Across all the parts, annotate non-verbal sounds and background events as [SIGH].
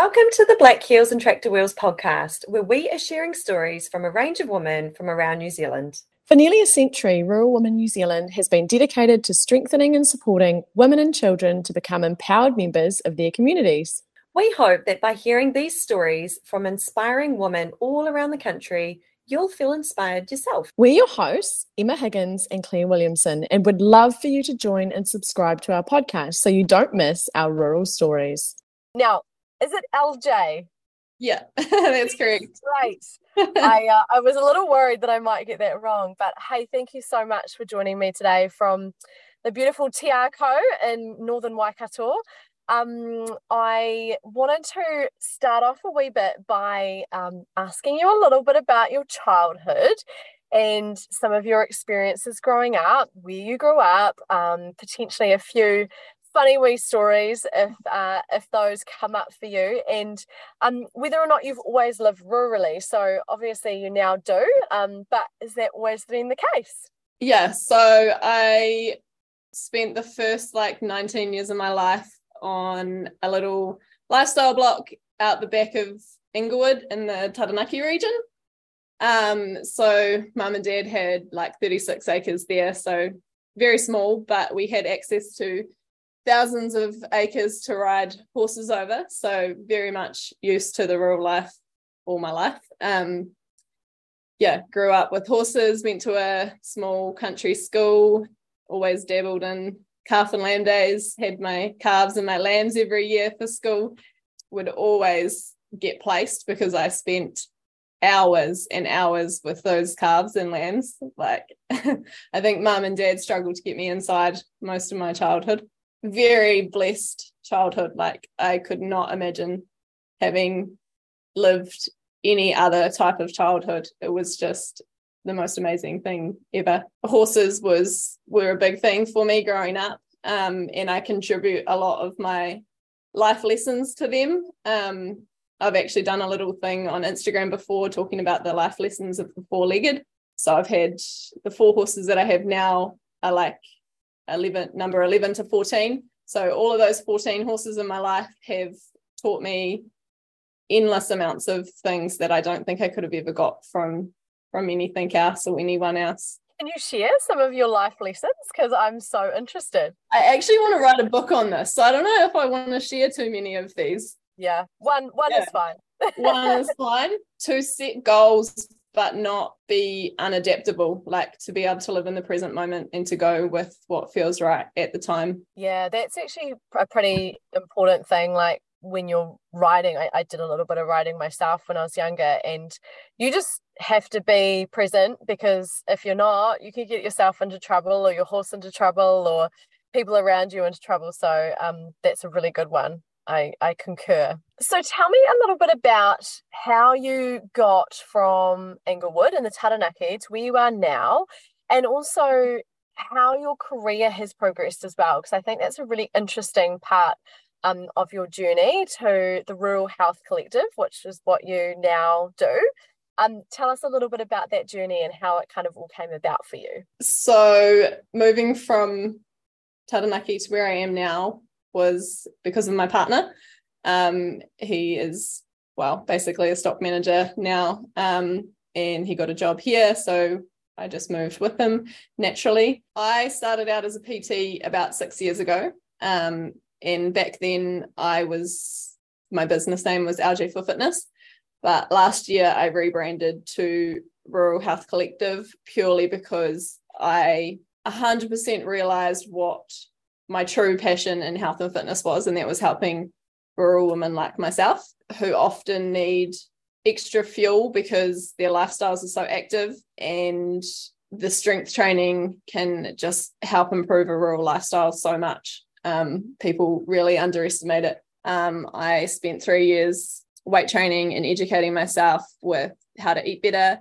Welcome to the Black Heels and Tractor Wheels podcast, where we are sharing stories from a range of women from around New Zealand. For nearly a century, Rural Women New Zealand has been dedicated to strengthening and supporting women and children to become empowered members of their communities. We hope that by hearing these stories from inspiring women all around the country, you'll feel inspired yourself. We're your hosts, Emma Higgins and Claire Williamson, and would love for you to join and subscribe to our podcast so you don't miss our rural stories. Now, is it Eljay? Yeah, [LAUGHS] that's correct. Great. [LAUGHS] I uh, I was a little worried that I might get that wrong, but hey, thank you so much for joining me today from the beautiful Te Akau in northern Waikato. Um, I wanted to start off a wee bit by um, asking you a little bit about your childhood and some of your experiences growing up, where you grew up, um, potentially a few funny wee stories if uh, if those come up for you, and um, whether or not you've always lived rurally. So obviously you now do, um, but is that always been the case? Yeah. So I spent the first like 19 years of my life on a little lifestyle block out the back of Inglewood in the Taranaki region. Um, so mum and dad had like 36 acres there, so very small, but we had access to thousands of acres to ride horses over. So very much used to the rural life all my life. Um, yeah, grew up with horses, went to a small country school, always dabbled in calf and lamb days, had my calves and my lambs every year for school, would always get placed because I spent hours and hours with those calves and lambs. Like, [LAUGHS] I think mum and dad struggled to get me inside most of my childhood very blessed childhood. Like I could not imagine having lived any other type of childhood. It was just the most amazing thing ever. Horses was were a big thing for me growing up. Um, and I contribute a lot of my life lessons to them. Um, I've actually done a little thing on Instagram before talking about the life lessons of the four-legged. So I've had the four horses that I have now are like 11 number 11 to 14 so all of those 14 horses in my life have taught me endless amounts of things that i don't think i could have ever got from from anything else or anyone else. Can you share some of your life lessons? Because i'm so interested. I actually want to write a book on this so i don't know if i want to share too many of these. Yeah one one yeah. is fine. [LAUGHS] One is fine. To set goals but not be unadaptable, like to be able to live in the present moment and to go with what feels right at the time. Yeah, that's actually a pretty important thing. Like when you're writing, I, I did a little bit of writing myself when I was younger, and you just have to be present because if you're not, you can get yourself into trouble or your horse into trouble or people around you into trouble. So um, that's a really good one. I, I concur. So tell me a little bit about how you got from Inglewood and the Taranaki to where you are now, and also how your career has progressed as well, because I think that's a really interesting part um, of your journey to the Rural Health Collective, which is what you now do. Um, tell us a little bit about that journey and how it kind of all came about for you. So, moving from Taranaki to where I am now, was because of my partner. Um, he is, well, basically a stock manager now, um, and he got a job here. So I just moved with him naturally. I started out as a PT about six years ago. Um, and back then, I was, my business name was LJ for Fitness. But last year, I rebranded to Rural Health Collective purely because I 100% realized what my true passion in health and fitness was, and that was helping rural women like myself who often need extra fuel because their lifestyles are so active and the strength training can just help improve a rural lifestyle so much. Um, people really underestimate it. Um, I spent three years weight training and educating myself with how to eat better.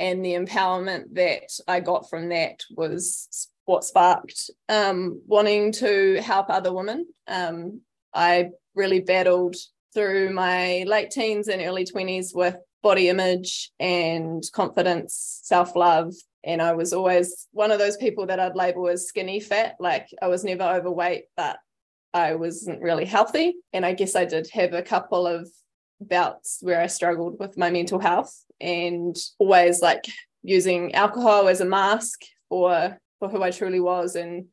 And the empowerment that I got from that was what sparked um, wanting to help other women. Um, I really battled through my late teens and early 20s with body image and confidence, self love. And I was always one of those people that I'd label as skinny fat. Like I was never overweight, but I wasn't really healthy. And I guess I did have a couple of bouts where I struggled with my mental health and always like using alcohol as a mask for for who I truly was and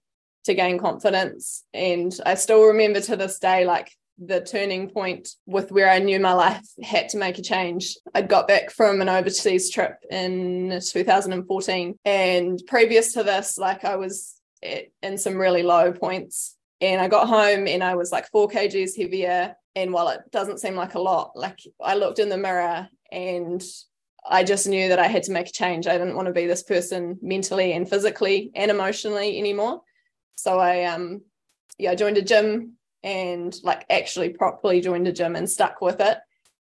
to gain confidence. And I still remember to this day like the turning point with where I knew my life had to make a change. I'd got back from an overseas trip in 2014. And previous to this, like I was at, in some really low points. And I got home and I was like four kgs heavier. And while it doesn't seem like a lot, like I looked in the mirror and I just knew that I had to make a change. I didn't want to be this person mentally and physically and emotionally anymore. So I um yeah, I joined a gym and like actually properly joined a gym and stuck with it.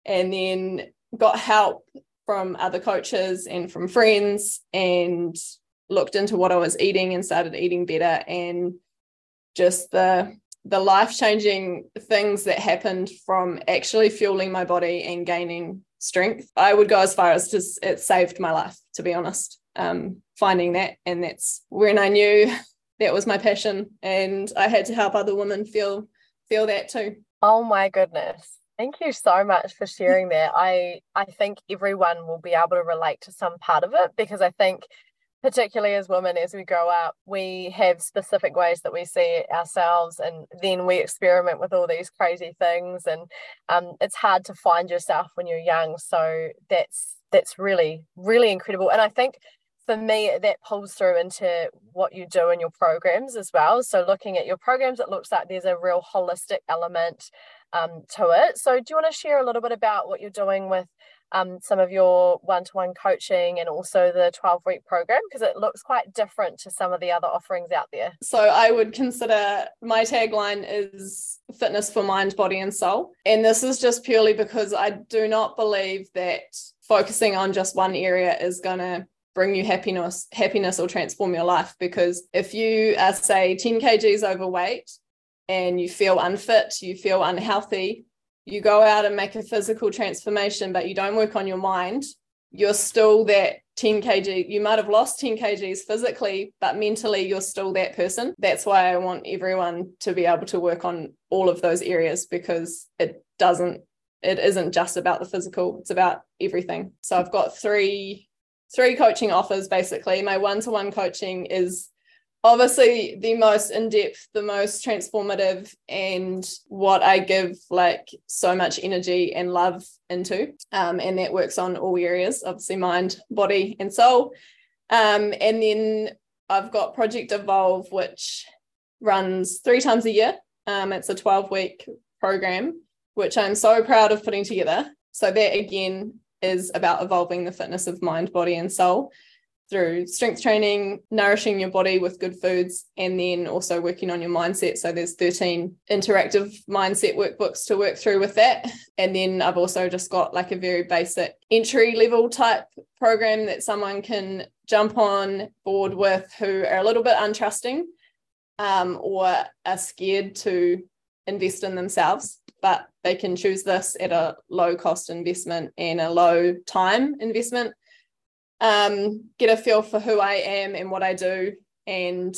And then got help from other coaches and from friends and looked into what I was eating and started eating better and just the the life-changing things that happened from actually fueling my body and gaining strength. I would go as far as to it saved my life, to be honest. Um, finding that, and that's when I knew [LAUGHS] that was my passion, and I had to help other women feel feel that too. Oh my goodness. Thank you so much for sharing [LAUGHS] that. I I think everyone will be able to relate to some part of it because I think particularly as women as we grow up we have specific ways that we see ourselves and then we experiment with all these crazy things and um, it's hard to find yourself when you're young so that's that's really really incredible and i think for me that pulls through into what you do in your programs as well so looking at your programs it looks like there's a real holistic element um, to it so do you want to share a little bit about what you're doing with um, some of your one-to-one coaching and also the 12 week program because it looks quite different to some of the other offerings out there. So i would consider my tagline is fitness for mind body and soul. And this is just purely because i do not believe that focusing on just one area is going to bring you happiness happiness or transform your life. Because if you are say 10 kgs overweight and you feel unfit you feel unhealthy you go out and make a physical transformation, but you don't work on your mind, you're still that 10 kg. You might have lost 10 kgs physically, but mentally, you're still that person. That's why I want everyone to be able to work on all of those areas because it doesn't, it isn't just about the physical, it's about everything. So I've got three three coaching offers basically my one-to-one coaching is obviously the most in-depth the most transformative and what i give like so much energy and love into um, and that works on all areas obviously mind body and soul. Um, and then i've got project evolve which runs three times a year. Um, it's a 12 week program which i'm so proud of putting together. So that again is about evolving the fitness of mind body and soul through strength training, nourishing your body with good foods, and then also working on your mindset. So there's 13 interactive mindset workbooks to work through with that. And then I've also just got like a very basic entry level type program that someone can jump on board with who are a little bit untrusting um, or are scared to invest in themselves. But they can choose this at a low cost investment and a low time investment um, get a feel for who I am and what I do. And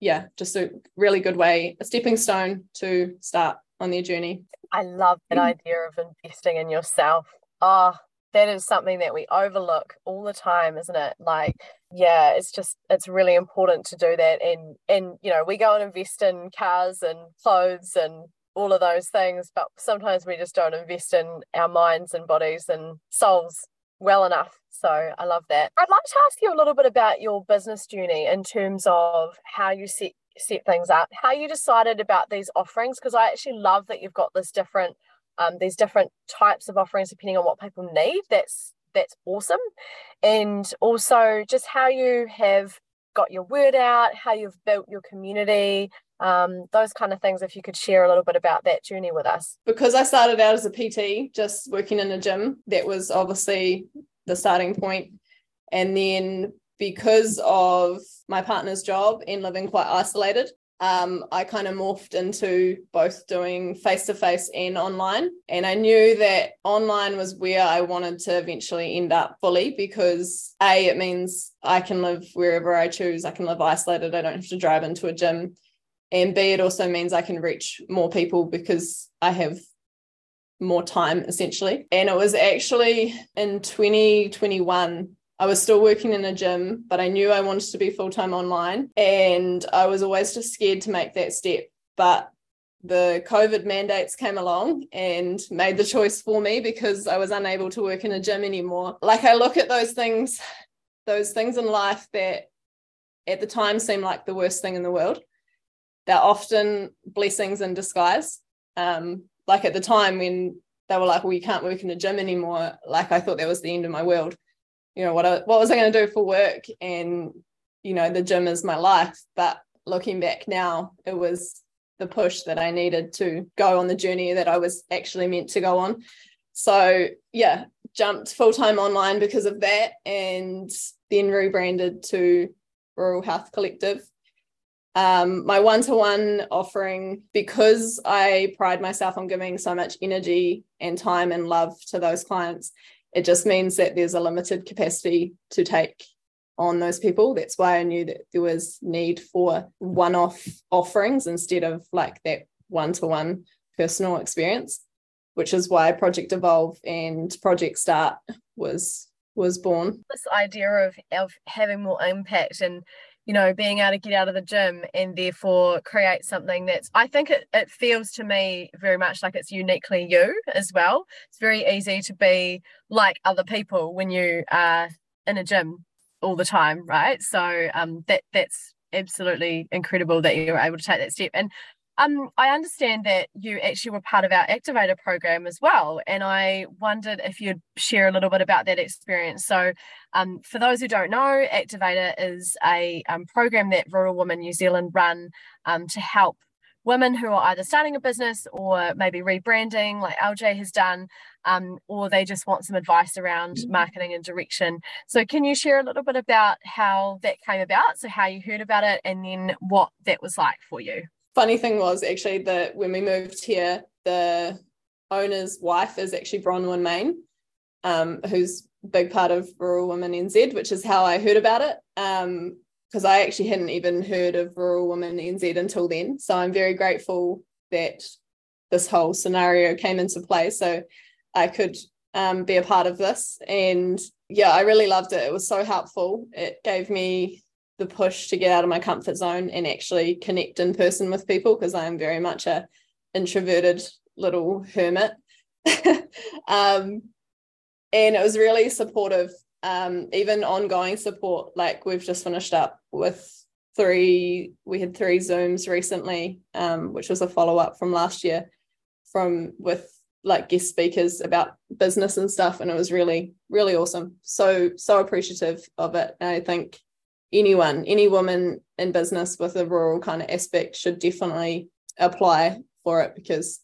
yeah, just a really good way, a stepping stone to start on their journey. I love that mm. idea of investing in yourself. Ah, oh, that is something that we overlook all the time, isn't it? Like, yeah, it's just it's really important to do that. And and you know, we go and invest in cars and clothes and all of those things, but sometimes we just don't invest in our minds and bodies and souls well enough. So I love that. I'd like to ask you a little bit about your business journey in terms of how you set set things up, how you decided about these offerings, because I actually love that you've got this different um, these different types of offerings depending on what people need. That's that's awesome. And also just how you have got your word out, how you've built your community, um, those kind of things. If you could share a little bit about that journey with us. Because I started out as a PT, just working in a gym, that was obviously the starting point. And then because of my partner's job and living quite isolated, um, I kind of morphed into both doing face to face and online. And I knew that online was where I wanted to eventually end up fully because A, it means I can live wherever I choose. I can live isolated. I don't have to drive into a gym and b it also means i can reach more people because i have more time essentially and it was actually in 2021 I was still working in a gym, but I knew I wanted to be full time online. And I was always just scared to make that step. But the COVID mandates came along and made the choice for me because I was unable to work in a gym anymore. Like I look at those things, those things in life that at the time seemed like the worst thing in the world. They're often blessings in disguise. Um, like at the time when they were like, well, you can't work in a gym anymore, like I thought that was the end of my world. You know, what, I, what was I going to do for work? And, you know, the gym is my life. But looking back now, it was the push that I needed to go on the journey that I was actually meant to go on. So, yeah, jumped full time online because of that and then rebranded to Rural Health Collective. Um, my one to one offering, because I pride myself on giving so much energy and time and love to those clients, it just means that there's a limited capacity to take on those people. That's why I knew that there was need for one-off offerings instead of like that one-to-one personal experience, which is why Project Evolve and Project Start was was born. This idea of of having more impact and you know being able to get out of the gym and therefore create something that's i think it, it feels to me very much like it's uniquely you as well it's very easy to be like other people when you are in a gym all the time, right? So um, that that's absolutely incredible that you were able to take that step. And um, I understand that you actually were part of our activator program as well, and I wondered if you'd share a little bit about that experience. So, um, for those who don't know, Activator is a um, program that Rural Women New Zealand run um, to help women who are either starting a business or maybe rebranding, like Eljay has done, um, or they just want some advice around mm-hmm. marketing and direction. So, can you share a little bit about how that came about? So, how you heard about it, and then what that was like for you? Funny thing was actually that when we moved here, the owner's wife is actually Bronwyn Main, um, who's big part of Rural Women NZ, which is how I heard about it. Um, because I actually hadn't even heard of Rural Women NZ until then. So I'm very grateful that this whole scenario came into play so I could um, be a part of this. And yeah, I really loved it. It was so helpful. It gave me the push to get out of my comfort zone and actually connect in person with people because I am very much a introverted little hermit. [LAUGHS] um, and it was really supportive um, even ongoing support. Like we've just finished up with three, we had three Zooms recently, um, which was a follow up from last year from with like guest speakers about business and stuff. And it was really, really awesome. So, so appreciative of it. And I think anyone, any woman in business with a rural kind of aspect should definitely apply for it because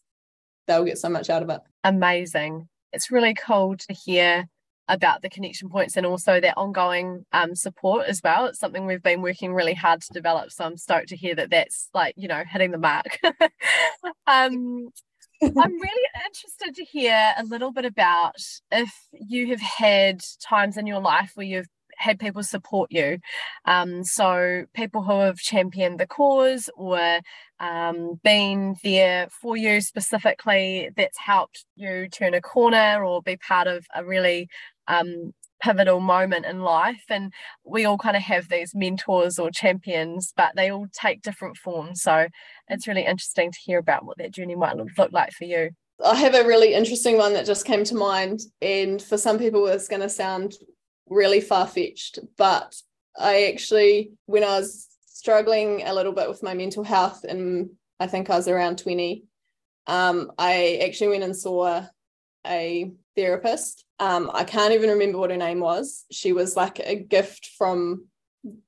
they'll get so much out of it. Amazing. It's really cool to hear about the connection points and also that ongoing um, support as well. It's something we've been working really hard to develop. So I'm stoked to hear that that's like, you know, hitting the mark. [LAUGHS] um, I'm [LAUGHS] really interested to hear a little bit about if you have had times in your life where you've had people support you. Um, so people who have championed the cause or um, been there for you specifically that's helped you turn a corner or be part of a really um, pivotal moment in life. And we all kind of have these mentors or champions but they all take different forms. So it's really interesting to hear about what that journey might look, look like for you. I have a really interesting one that just came to mind and for some people it's going to sound really far-fetched but i actually when i was struggling a little bit with my mental health and i think i was around 20 um, i actually went and saw a therapist. Um, I can't even remember what her name was. She was like a gift from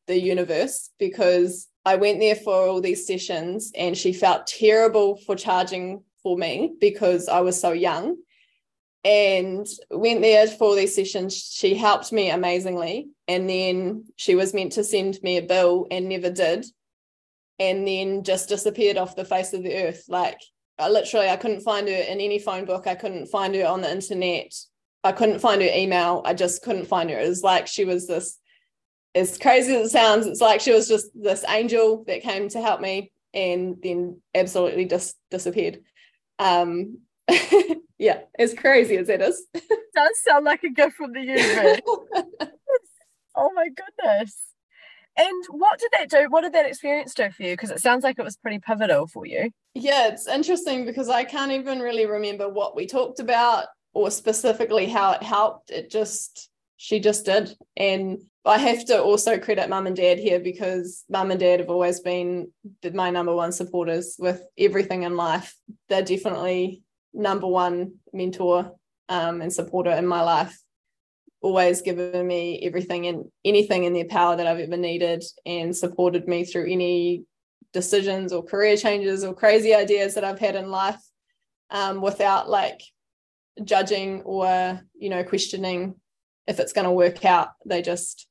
the universe because I went there for all these sessions and she felt terrible for charging for me because I was so young. And went there for these sessions. She helped me amazingly. And then she was meant to send me a bill and never did. And then just disappeared off the face of the earth. Like I literally I couldn't find her in any phone book. I couldn't find her on the internet. I couldn't find her email. I just couldn't find her. It was like she was this, as crazy as it sounds, it's like she was just this angel that came to help me. and then absolutely dis- disappeared. Um, [LAUGHS] yeah, as crazy as it is. Does sound like a gift from the universe. [LAUGHS] oh my goodness. And what did that do? What did that experience do for you? Because it sounds like it was pretty pivotal for you. Yeah, it's interesting because I can't even really remember what we talked about or specifically how it helped. It just, she just did. And I have to also credit mum and dad here because mum and dad have always been my number one supporters with everything in life. They're definitely number one mentor um, and supporter in my life always given me everything and anything in their power that I've ever needed and supported me through any decisions or career changes or crazy ideas that I've had in life um, without like judging or you know questioning if it's going to work out. They just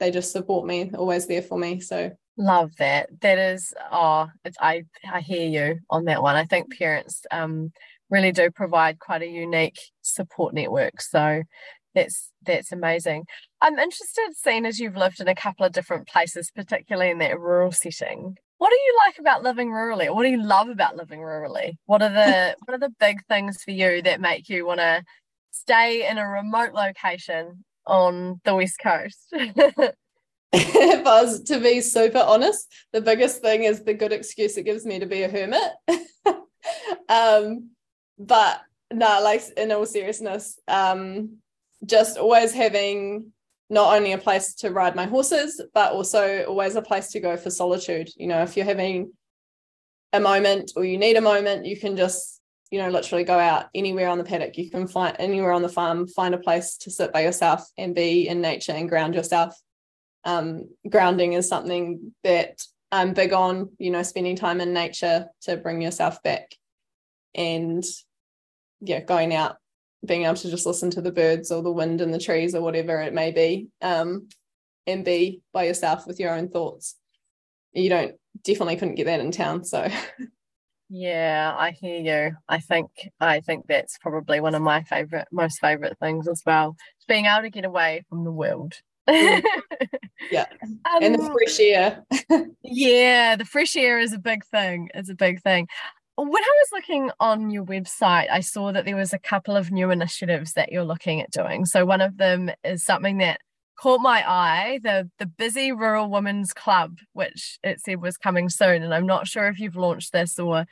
they just support me always there for me. So love that. That is oh it's i i hear you on that one. I think parents um really do provide quite a unique support network so that's that's amazing. I'm interested, seeing as you've lived in a couple of different places, particularly in that rural setting. What do you like about living rurally? What do you love about living rurally? What are the [LAUGHS] what are the big things for you that make you want to stay in a remote location on the west coast? [LAUGHS] if I was to be super honest, the biggest thing is the good excuse it gives me to be a hermit. [LAUGHS] um, but no, like in all seriousness, um, just always having not only a place to ride my horses, but also always a place to go for solitude. You know, if you're having a moment or you need a moment, you can just, you know, literally go out anywhere on the paddock. You can find anywhere on the farm, find a place to sit by yourself and be in nature and ground yourself. Um, grounding is something that I'm big on, you know, spending time in nature to bring yourself back. And yeah, going out being able to just listen to the birds or the wind in the trees or whatever it may be um, and be by yourself with your own thoughts. You don't definitely couldn't get that in town so. Yeah i hear you. I think i think that's probably one of my favorite most favorite things as well being able to get away from the world. Mm. [LAUGHS] yeah. Um, and the um, fresh air. [LAUGHS] Yeah the fresh air is a big thing it's a big thing when I was looking on your website, I saw that there was a couple of new initiatives that you're looking at doing. So one of them is something that caught my eye, the the Busy Rural Women's Club, which it said was coming soon. And I'm not sure if you've launched this or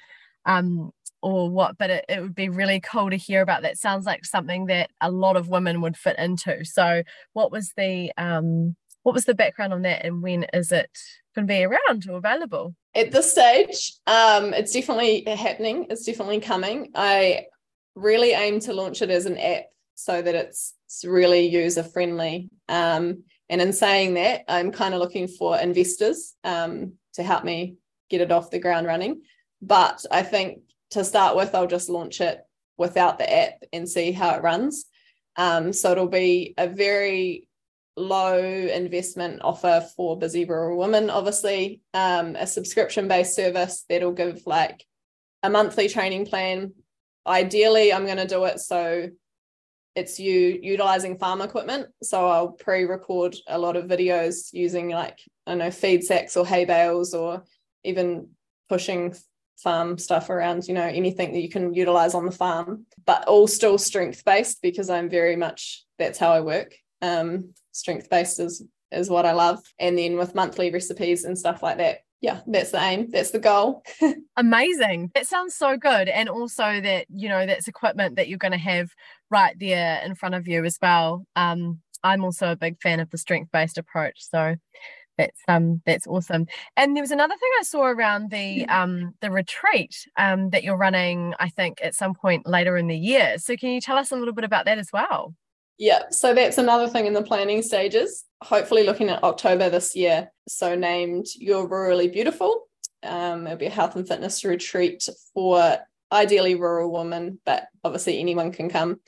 um or what, but it, it would be really cool to hear about that. Sounds like something that a lot of women would fit into. So what was the um what was the background on that and when is it going to be around or available? At this stage, um, it's definitely happening. It's definitely coming. I really aim to launch it as an app so that it's, it's really user friendly. Um, and in saying that, I'm kind of looking for investors um, to help me get it off the ground running. But I think to start with, I'll just launch it without the app and see how it runs. Um, so it'll be a very low investment offer for busy rural women obviously um, a subscription based service that'll give like a monthly training plan. Ideally i'm going to do it so it's you utilizing farm equipment. So i'll pre-record a lot of videos using like i don't know feed sacks or hay bales or even pushing farm stuff around you know anything that you can utilize on the farm. But all still strength based because i'm very much that's how i work um, strength based is is what I love. And then with monthly recipes and stuff like that. Yeah, that's the aim. That's the goal. [LAUGHS] Amazing. That sounds so good. And also that, you know, that's equipment that you're going to have right there in front of you as well. Um, I'm also a big fan of the strength based approach. So that's um that's awesome. And there was another thing I saw around the um the retreat um that you're running, I think, at some point later in the year. So can you tell us a little bit about that as well? Yeah, so that's another thing in the planning stages. Hopefully, looking at October this year. So, named You're Rurally Beautiful. Um, it'll be a health and fitness retreat for ideally rural women, but obviously anyone can come.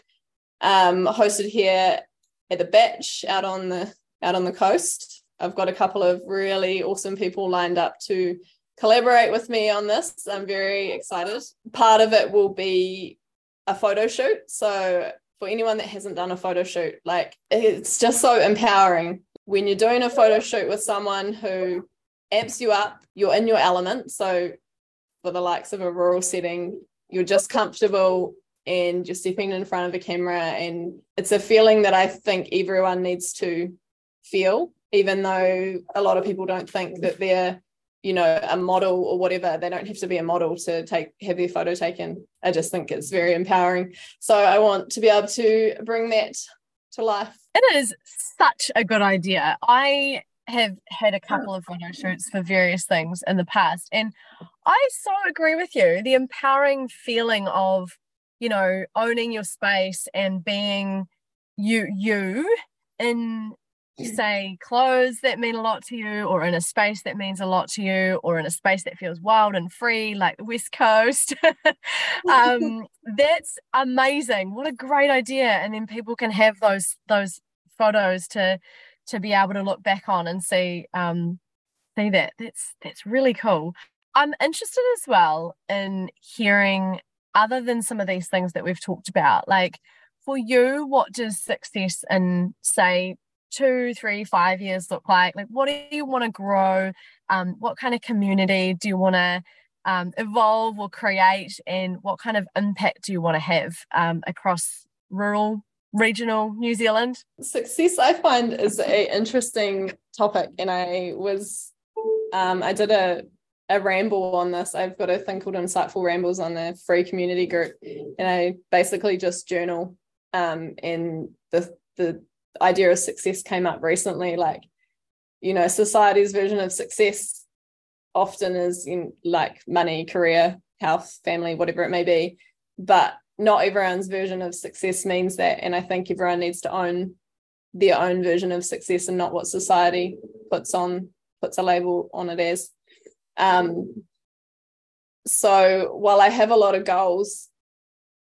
Um, hosted here at the Batch out on the out on the coast. I've got a couple of really awesome people lined up to collaborate with me on this. I'm very excited. Part of it will be a photo shoot. So for anyone that hasn't done a photo shoot, like it's just so empowering when you're doing a photo shoot with someone who amps you up. You're in your element. So for the likes of a rural setting, you're just comfortable and you're stepping in front of a camera and it's a feeling that I think everyone needs to feel even though a lot of people don't think that they're you know a model or whatever they don't have to be a model to take have their photo taken. I just think it's very empowering. So i want to be able to bring that to life. It is such a good idea. I have had a couple of photo shoots for various things in the past and i so agree with you. The empowering feeling of you know owning your space and being you you in say clothes that mean a lot to you or in a space that means a lot to you or in a space that feels wild and free like the west coast. [LAUGHS] Um, [LAUGHS] that's amazing. What a great idea. And then people can have those those photos to to be able to look back on and see um see that. That's that's really cool. I'm interested as well in hearing other than some of these things that we've talked about like for you what does success in say two, three, five years look like? Like, what do you want to grow? Um, what kind of community do you want to um, evolve or create? And what kind of impact do you want to have um, across rural, regional New Zealand? Success, I find, is an interesting topic. And I was, um, I did a a ramble on this. I've got a thing called Insightful Rambles on the free community group, and I basically just journal. Um, and the the idea of success came up recently like you know society's version of success often is in like money career health family whatever it may be but not everyone's version of success means that and i think everyone needs to own their own version of success and not what society puts on puts a label on it as. Um so while i have a lot of goals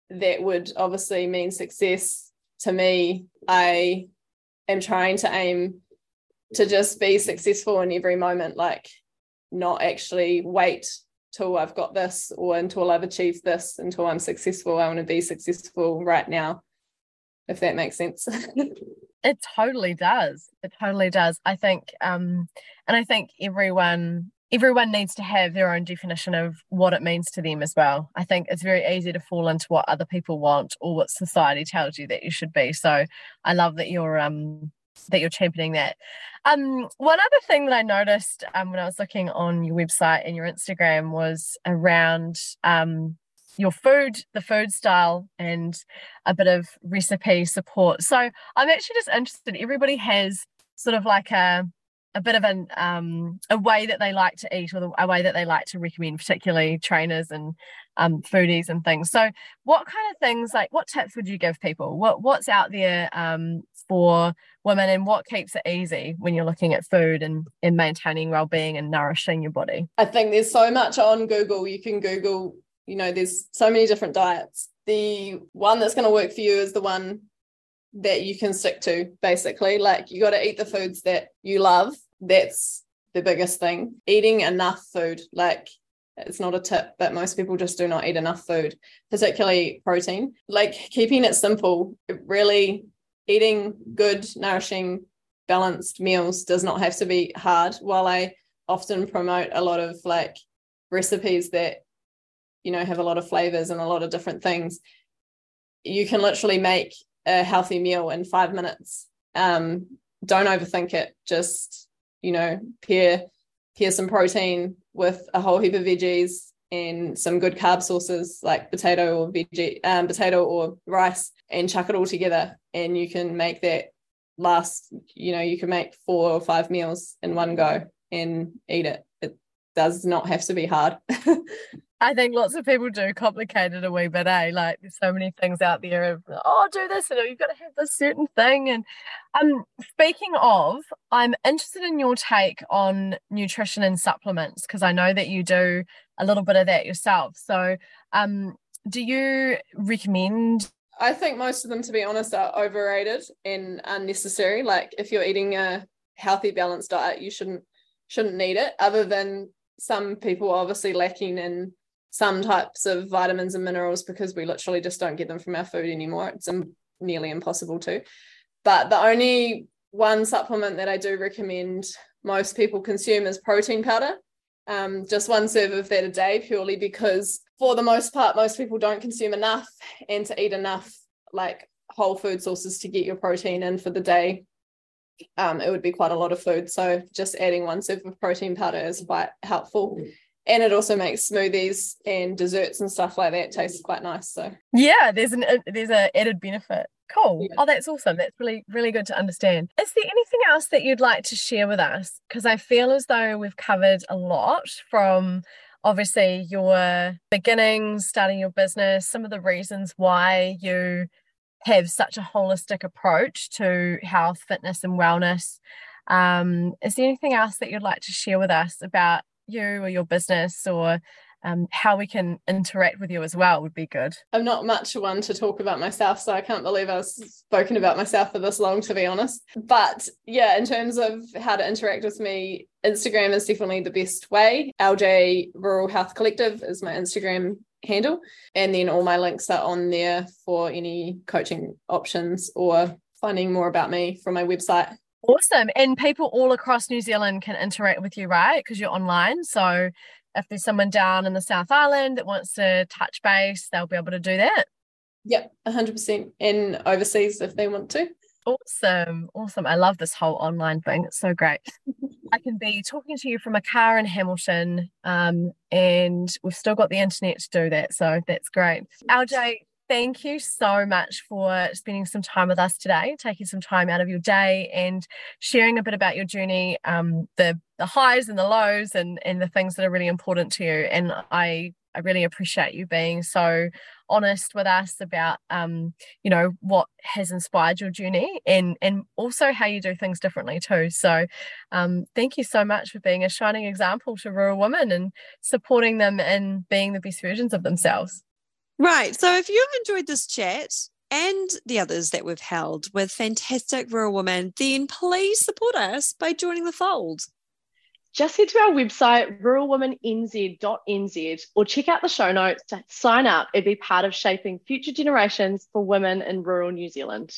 that would obviously mean success to me i am trying to aim to just be successful in every moment, like not actually wait till I've got this or until I've achieved this until I'm successful. I want to be successful right now, if that makes sense. [LAUGHS] it totally does. It totally does. I think, um, and I think everyone everyone needs to have their own definition of what it means to them as well. I think it's very easy to fall into what other people want or what society tells you that you should be. So I love that you're um that you're championing that. Um, one other thing that I noticed um, when I was looking on your website and your Instagram was around um, your food, the food style, and a bit of recipe support. So I'm actually just interested. Everybody has sort of like a a bit of an um, a way that they like to eat or a way that they like to recommend, particularly trainers and um, foodies and things. So, what kind of things like what tips would you give people? What what's out there um, for women, and what keeps it easy when you're looking at food and and maintaining well being and nourishing your body? I think there's so much on Google. You can Google. You know, there's so many different diets. The one that's going to work for you is the one that you can stick to basically. Like you got to eat the foods that you love. That's the biggest thing. Eating enough food like it's not a tip but most people just do not eat enough food particularly protein. Like keeping it simple really eating good nourishing balanced meals does not have to be hard. While i often promote a lot of like recipes that you know have a lot of flavors and a lot of different things you can literally make a healthy meal in five minutes. Um, don't overthink it. Just you know, pair pair some protein with a whole heap of veggies and some good carb sources like potato or veggie, um, potato or rice, and chuck it all together, and you can make that last. You know, you can make four or five meals in one go and eat it. It does not have to be hard. [LAUGHS] I think lots of people do complicate it a wee bit, eh? Like there's so many things out there of oh do this and you've got to have this certain thing. And um speaking of, I'm interested in your take on nutrition and supplements because I know that you do a little bit of that yourself. So um do you recommend I think most of them, to be honest, are overrated and unnecessary. Like if you're eating a healthy, balanced diet, you shouldn't shouldn't need it. Other than some people obviously lacking in some types of vitamins and minerals because we literally just don't get them from our food anymore. It's nearly impossible to. But the only one supplement that I do recommend most people consume is protein powder. Um, just one serve of that a day, purely because for the most part, most people don't consume enough and to eat enough like whole food sources to get your protein in for the day. Um, it would be quite a lot of food. So just adding one serve of protein powder is quite helpful and it also makes smoothies and desserts and stuff like that taste quite nice so. Yeah there's an there's a added benefit. Cool. Yeah. oh that's awesome. That's really really good to understand. Is there anything else that you'd like to share with us? Because i feel as though we've covered a lot from obviously your beginnings starting your business some of the reasons why you have such a holistic approach to health fitness and wellness. Um, is there anything else that you'd like to share with us about you or your business or um, how we can interact with you as well would be good. I'm not much one to talk about myself, so I can't believe I've spoken about myself for this long, to be honest. But yeah, in terms of how to interact with me, Instagram is definitely the best way. LJ Rural Health Collective is my Instagram handle. And then all my links are on there for any coaching options or finding more about me from my website. Awesome. And people all across New Zealand can interact with you, right? Because you're online. So if there's someone down in the South Island that wants to touch base, they'll be able to do that. Yep, 100%. And overseas if they want to. Awesome. Awesome. I love this whole online thing. It's so great. [LAUGHS] I can be talking to you from a car in Hamilton, um, and we've still got the internet to do that. So that's great. Eljay, thank you so much for spending some time with us today, taking some time out of your day and sharing a bit about your journey, um, the the highs and the lows and and the things that are really important to you. And I I really appreciate you being so honest with us about um, you know what has inspired your journey and and also how you do things differently too. So um, thank you so much for being a shining example to rural women and supporting them in being the best versions of themselves. Right. So if you've enjoyed this chat and the others that we've held with fantastic rural women, then please support us by joining the fold. Just head to our website, ruralwomennz.nz, or check out the show notes to sign up and be part of shaping future generations for women in rural New Zealand.